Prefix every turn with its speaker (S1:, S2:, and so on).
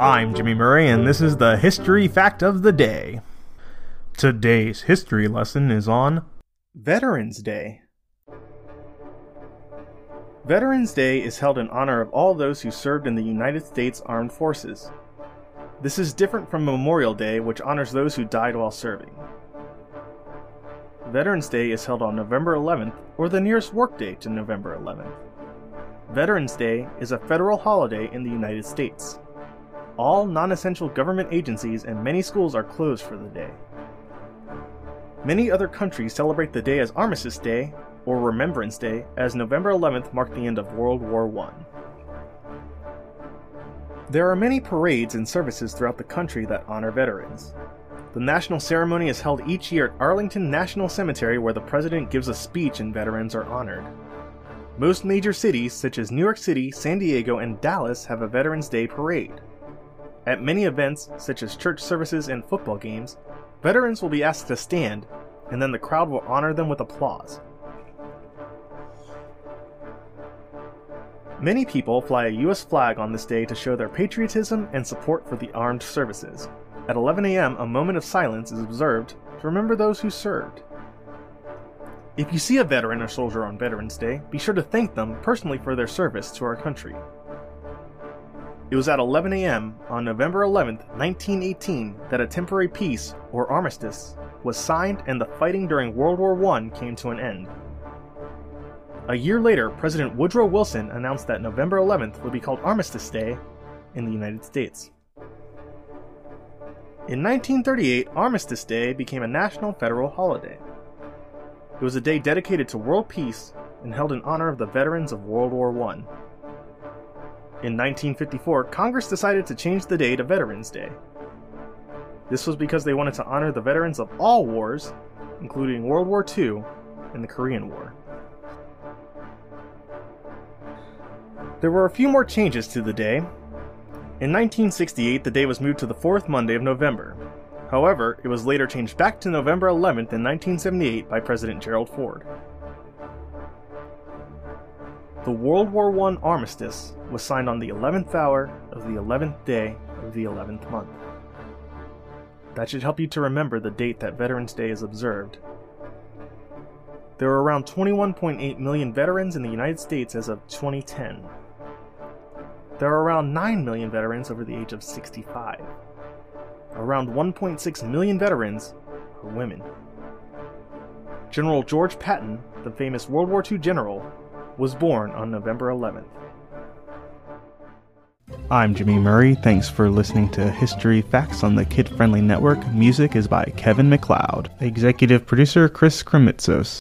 S1: I'm Jimmy Murray, and this is the History Fact of the Day. Today's history lesson is on Veterans Day. Veterans Day is held in honor of all those who served in the United States Armed Forces. This is different from Memorial Day, which honors those who died while serving. Veterans Day is held on November 11th, or the nearest workday to November 11th. Veterans Day is a federal holiday in the United States. All non essential government agencies and many schools are closed for the day. Many other countries celebrate the day as Armistice Day, or Remembrance Day, as November 11th marked the end of World War I. There are many parades and services throughout the country that honor veterans. The national ceremony is held each year at Arlington National Cemetery where the president gives a speech and veterans are honored. Most major cities, such as New York City, San Diego, and Dallas, have a Veterans Day parade. At many events, such as church services and football games, veterans will be asked to stand, and then the crowd will honor them with applause. Many people fly a U.S. flag on this day to show their patriotism and support for the armed services. At 11 a.m., a moment of silence is observed to remember those who served. If you see a veteran or soldier on Veterans Day, be sure to thank them personally for their service to our country. It was at 11 a.m. on November 11, 1918, that a temporary peace, or armistice, was signed and the fighting during World War I came to an end. A year later, President Woodrow Wilson announced that November 11th would be called Armistice Day in the United States. In 1938, Armistice Day became a national federal holiday. It was a day dedicated to world peace and held in honor of the veterans of World War I. In 1954, Congress decided to change the day to Veterans Day. This was because they wanted to honor the veterans of all wars, including World War II and the Korean War. There were a few more changes to the day. In 1968, the day was moved to the fourth Monday of November. However, it was later changed back to November 11th in 1978 by President Gerald Ford. The World War I armistice was signed on the 11th hour of the 11th day of the 11th month. That should help you to remember the date that Veterans Day is observed. There are around 21.8 million veterans in the United States as of 2010. There are around 9 million veterans over the age of 65. Around 1.6 million veterans are women. General George Patton, the famous World War II general, was born on November 11th. I'm Jimmy Murray. Thanks for listening to History Facts on the Kid Friendly Network. Music is by Kevin MacLeod. Executive producer Chris Krimitsos.